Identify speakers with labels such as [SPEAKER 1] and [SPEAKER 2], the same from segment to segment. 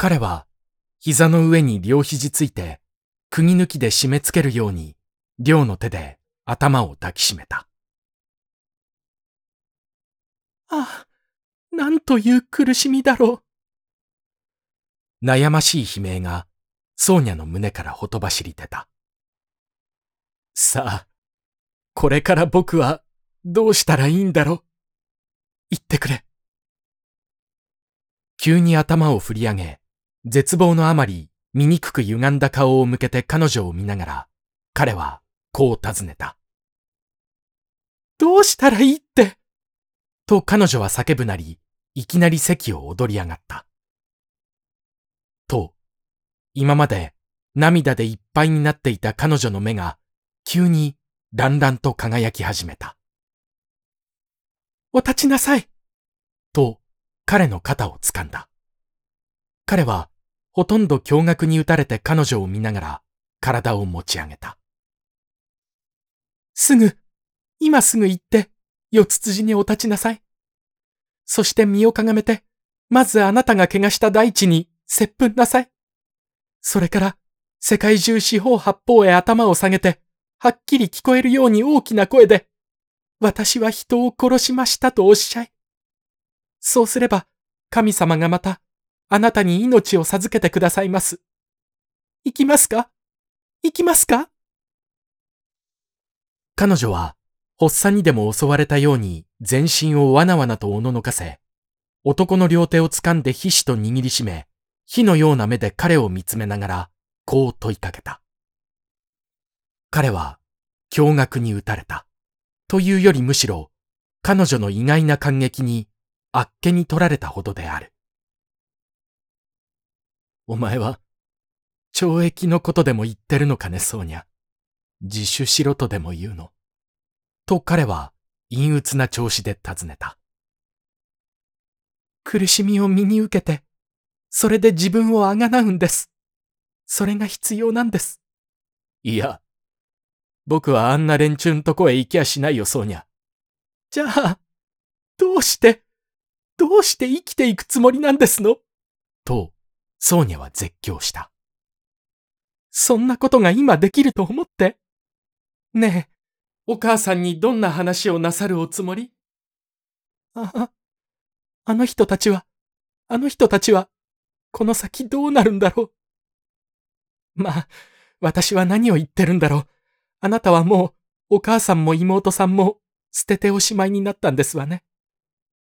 [SPEAKER 1] 彼は膝の上に両肘ついて、釘抜きで締め付けるように、両の手で頭を抱きしめた。
[SPEAKER 2] ああ、なんという苦しみだろ
[SPEAKER 1] う。悩ましい悲鳴が、ソーニャの胸からほとばしり出た。さあ、これから僕はどうしたらいいんだろう。言ってくれ。急に頭を振り上げ、絶望のあまり醜く歪んだ顔を向けて彼女を見ながら、彼はこう尋ねた。
[SPEAKER 2] どうしたらいいって？
[SPEAKER 1] と彼女は叫ぶなり、いきなり席を踊り上がった。と、今まで涙でいっぱいになっていた彼女の目が、急にだんだんと輝き始めた。
[SPEAKER 2] お立ちなさい
[SPEAKER 1] と、彼の肩を掴んだ。彼は、ほとんど驚愕に打たれて彼女を見ながら、体を持ち上げた。
[SPEAKER 2] すぐ、今すぐ行って、四つ辻にお立ちなさい。そして身をかがめて、まずあなたが怪我した大地に接吻なさい。それから、世界中四方八方へ頭を下げて、はっきり聞こえるように大きな声で、私は人を殺しましたとおっしゃい。そうすれば、神様がまた、あなたに命を授けてくださいます。行きますか？行きますか？
[SPEAKER 1] 彼女は、発作にでも襲われたように全身をわなわなとおののかせ、男の両手を掴んでひしと握りしめ、火のような目で彼を見つめながら、こう問いかけた。彼は、驚愕に打たれた。というよりむしろ、彼女の意外な感激に、あっけに取られたほどである。お前は、懲役のことでも言ってるのかね、そうにゃ。自首しろとでも言うの。と彼は陰鬱な調子で尋ねた。
[SPEAKER 2] 苦しみを身に受けて、それで自分をあがなうんです。それが必要なんです。
[SPEAKER 1] いや、僕はあんな連中んとこへ行きゃしないよ、そうにゃ。
[SPEAKER 2] じゃあ、どうして、どうして生きていくつもりなんですの？
[SPEAKER 1] と、ソーニャは絶叫した。
[SPEAKER 2] そんなことが今できると思って。ねえ、お母さんにどんな話をなさるおつもり？ああ、あの人たちは、あの人たちは、この先どうなるんだろう？まあ、私は何を言ってるんだろう。あなたはもう、お母さんも妹さんも、捨てておしまいになったんですわね。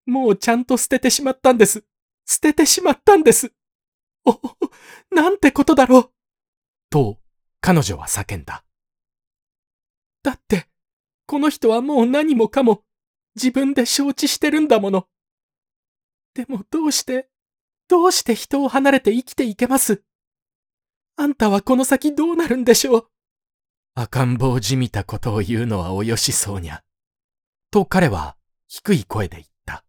[SPEAKER 2] もうちゃんと捨ててしまったんです。捨ててしまったんです。お、なんてことだろう。
[SPEAKER 1] と、彼女は叫んだ。
[SPEAKER 2] だって、この人はもう何もかも自分で承知してるんだもの。でもどうして、どうして人を離れて生きていけます？あんたはこの先どうなるんでしょう？
[SPEAKER 1] 赤ん坊じみたことを言うのはおよしそうにゃ。と彼は低い声で言った。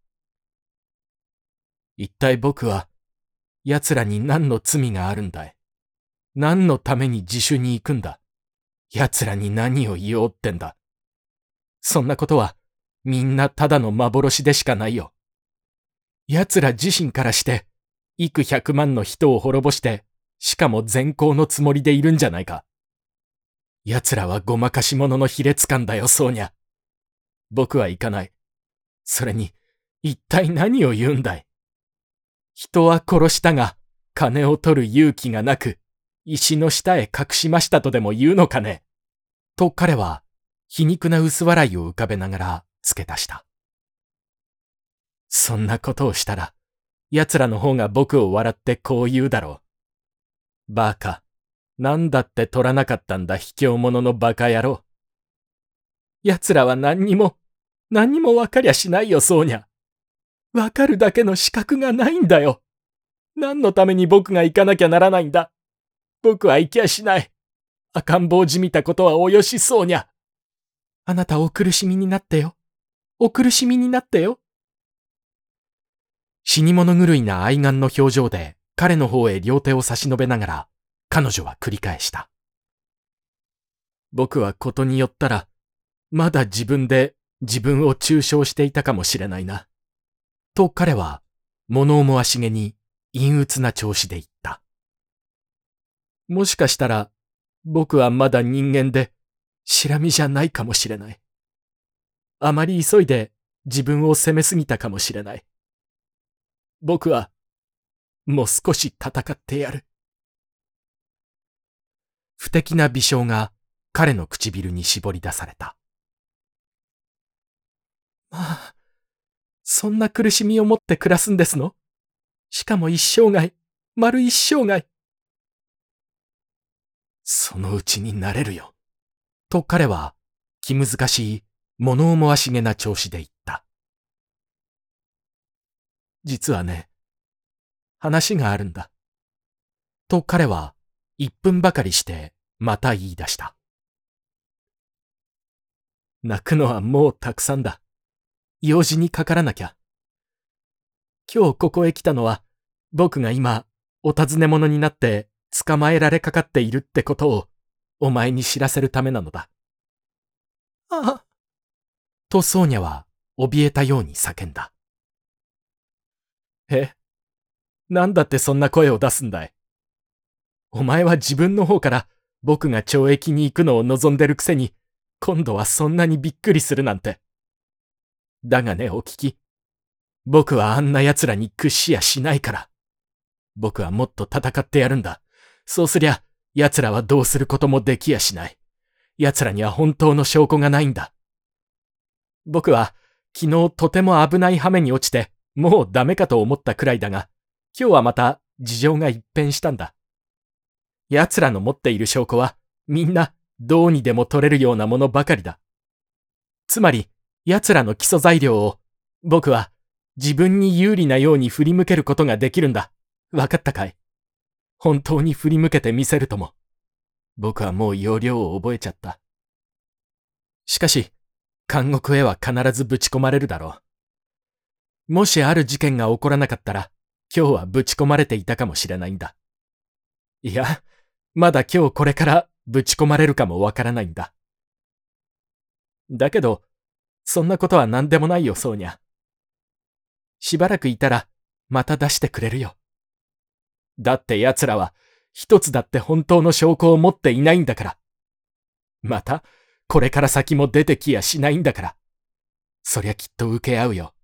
[SPEAKER 1] 一体僕は奴らに何の罪があるんだい？何のために自首に行くんだ？奴らに何を言おうってんだ？そんなことは、みんなただの幻でしかないよ。奴ら自身からして、幾百万の人を滅ぼして、しかも善行のつもりでいるんじゃないか。奴らはごまかし者の卑劣感だよ、そうにゃ。僕は行かない。それに、一体何を言うんだい？人は殺したが、金を取る勇気がなく、石の下へ隠しましたとでも言うのかね？と彼は皮肉な薄笑いを浮かべながら付け足した。そんなことをしたら、奴らの方が僕を笑ってこう言うだろう。バカ。なんだって取らなかったんだ、卑怯者のバカ野郎。奴らは何にも、何にもわかりゃしないよ、そうにゃ。わかるだけの資格がないんだよ。何のために僕が行かなきゃならないんだ？僕は行きゃしない。赤ん坊じみたことはおよしそうにゃ。
[SPEAKER 2] あなたお苦しみになってよ。お苦しみになってよ。
[SPEAKER 1] 死に物狂いな愛玩の表情で彼の方へ両手を差し伸べながら彼女は繰り返した。僕はことによったら、まだ自分で自分を中傷していたかもしれないな。と彼は物思わしげに陰鬱な調子で言った。もしかしたら、僕はまだ人間で、しらみじゃないかもしれない。あまり急いで自分を責めすぎたかもしれない。僕は、もう少し戦ってやる。不敵な微笑が彼の唇に絞り出された。
[SPEAKER 2] まあ、そんな苦しみを持って暮らすんですの？しかも一生涯、丸一生涯。
[SPEAKER 1] そのうちになれるよ。と彼は気難しい物思わしげな調子で言った。実はね、話があるんだ。と彼は一分ばかりしてまた言い出した。泣くのはもうたくさんだ。用事にかからなきゃ。今日ここへ来たのは、僕が今、お尋ね者になって捕まえられかかっているってことを、お前に知らせるためなのだ。
[SPEAKER 2] ああ。
[SPEAKER 1] とソーニャは、怯えたように叫んだ。え？なんだってそんな声を出すんだい？お前は自分の方から僕が懲役に行くのを望んでるくせに、今度はそんなにびっくりするなんて。だがね、お聞き。僕はあんな奴らに屈しやしないから。僕はもっと戦ってやるんだ。そうすりゃ、奴らはどうすることもできやしない。奴らには本当の証拠がないんだ。僕は、昨日とても危ない羽目に落ちて、もうダメかと思ったくらいだが、今日はまた事情が一変したんだ。奴らの持っている証拠は、みんなどうにでも取れるようなものばかりだ。つまり、奴らの基礎材料を、僕は自分に有利なように振り向けることができるんだ。わかったかい？本当に振り向けてみせるとも。僕はもう要領を覚えちゃった。しかし、監獄へは必ずぶち込まれるだろう。もしある事件が起こらなかったら、今日はぶち込まれていたかもしれないんだ。いや、まだ今日これからぶち込まれるかもわからないんだ。だけど、そんなことは何でもないよ、そうにゃ。しばらくいたら、また出してくれるよ。だって奴らは、一つだって本当の証拠を持っていないんだから。また、これから先も出てきやしないんだから。そりゃきっと受け合うよ。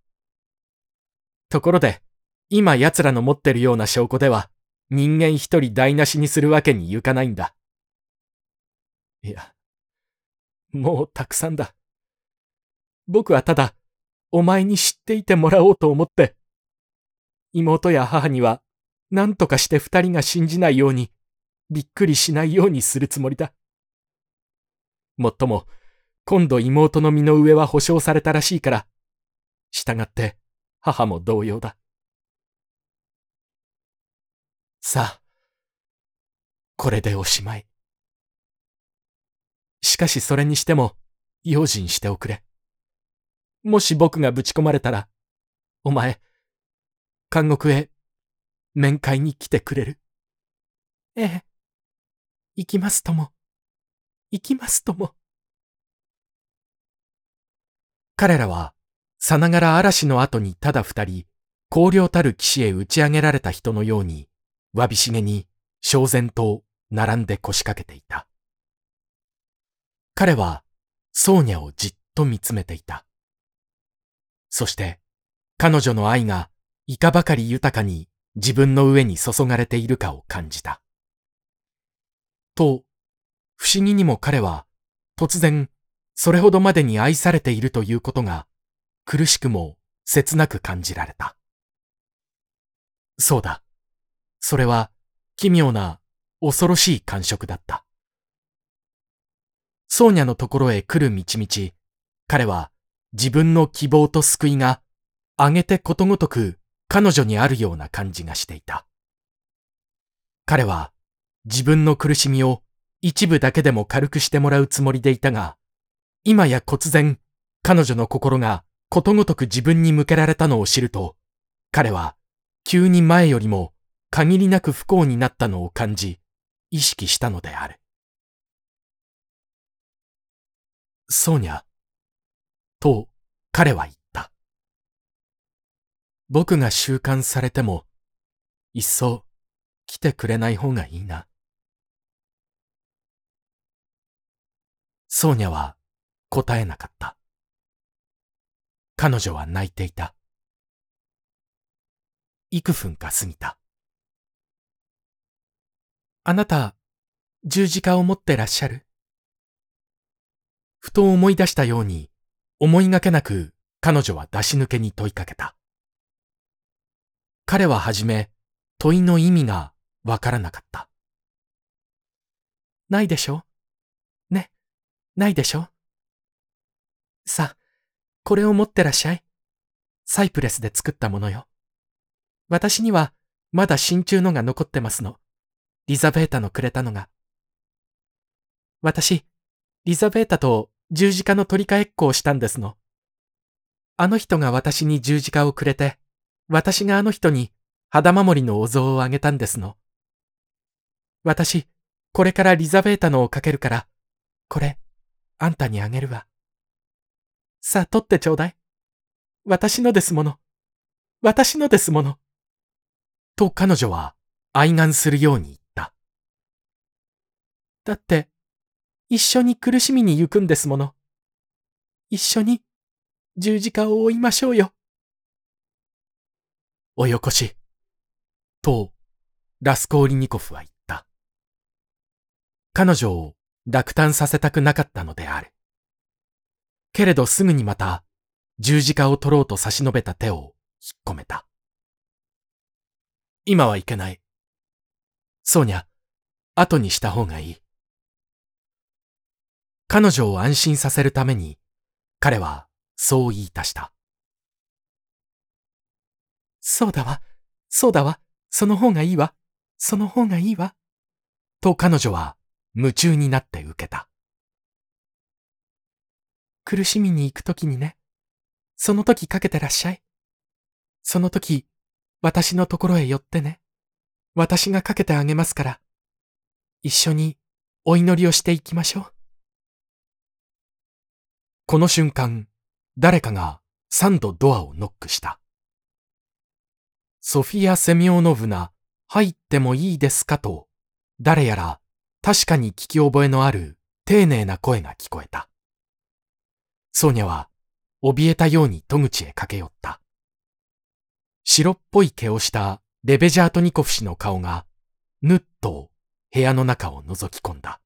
[SPEAKER 1] ところで、今奴らの持ってるような証拠では、人間一人台無しにするわけにいかないんだ。いや、もうたくさんだ。僕はただ、お前に知っていてもらおうと思って、妹や母には、何とかして二人が信じないように、びっくりしないようにするつもりだ。もっとも、今度妹の身の上は保証されたらしいから、従って母も同様だ。さあ、これでおしまい。しかしそれにしても、用心しておくれ。もし僕がぶち込まれたら、お前、監獄へ面会に来てくれる？
[SPEAKER 2] ええ。行きますとも。行きますとも。
[SPEAKER 1] 彼らは、さながら嵐の後にただ二人、荒涼たる岸へ打ち上げられた人のように、わびしげに、焦然と並んで腰掛けていた。彼は、ソーニャをじっと見つめていた。そして、彼女の愛がいかばかり豊かに自分の上に注がれているかを感じた。と、不思議にも彼は、突然、それほどまでに愛されているということが、苦しくも切なく感じられた。そうだ。それは、奇妙な、恐ろしい感触だった。ソーニャのところへ来る道々、彼は自分の希望と救いが、あげてことごとく彼女にあるような感じがしていた。彼は自分の苦しみを一部だけでも軽くしてもらうつもりでいたが、今や忽然彼女の心がことごとく自分に向けられたのを知ると、彼は急に前よりも限りなく不幸になったのを感じ、意識したのである。ソーニャ、と彼は言った。僕が収監されても、いっそ来てくれない方がいいな。ソーニャは答えなかった。彼女は泣いていた。幾分か過ぎた。
[SPEAKER 2] あなた、十字架を持ってらっしゃる？
[SPEAKER 1] ふと思い出したように、思いがけなく彼女は出し抜けに問いかけた。彼ははじめ、問いの意味がわからなかった。
[SPEAKER 2] ないでしょ？ね、ないでしょ？さあ、これを持ってらっしゃい。サイプレスで作ったものよ。私にはまだ真鍮のが残ってますの。リザベータのくれたのが。私、リザベータと十字架の取り替えっこをしたんですの。あの人が私に十字架をくれて、私があの人に肌守りのお像をあげたんですの。私、これからリザベータのをかけるから、これ、あんたにあげるわ。さあ、取ってちょうだい。私のですもの。私のですもの。
[SPEAKER 1] と彼女は愛願するように言った。
[SPEAKER 2] だって、一緒に苦しみに行くんですもの。一緒に十字架を追いましょうよ。
[SPEAKER 1] およこし。と、ラスコーリニコフは言った。彼女を落胆させたくなかったのである。けれどすぐにまた十字架を取ろうと差し伸べた手を引っ込めた。今はいけない。ソーニャ、後にした方がいい。彼女を安心させるために、彼はそう言い出した。
[SPEAKER 2] そうだわ、そうだわ、その方がいいわ、その方がいいわ。
[SPEAKER 1] と彼女は夢中になって受けた。
[SPEAKER 2] 苦しみに行くときにね、その時かけてらっしゃい。その時、私のところへ寄ってね。私がかけてあげますから、一緒にお祈りをしていきましょう。
[SPEAKER 1] この瞬間、誰かが三度ドアをノックした。ソフィア・セミオノブナ、入ってもいいですか？と、誰やら確かに聞き覚えのある丁寧な声が聞こえた。ソーニャは怯えたように戸口へ駆け寄った。白っぽい毛をしたレベジャートニコフ氏の顔がぬっと部屋の中を覗き込んだ。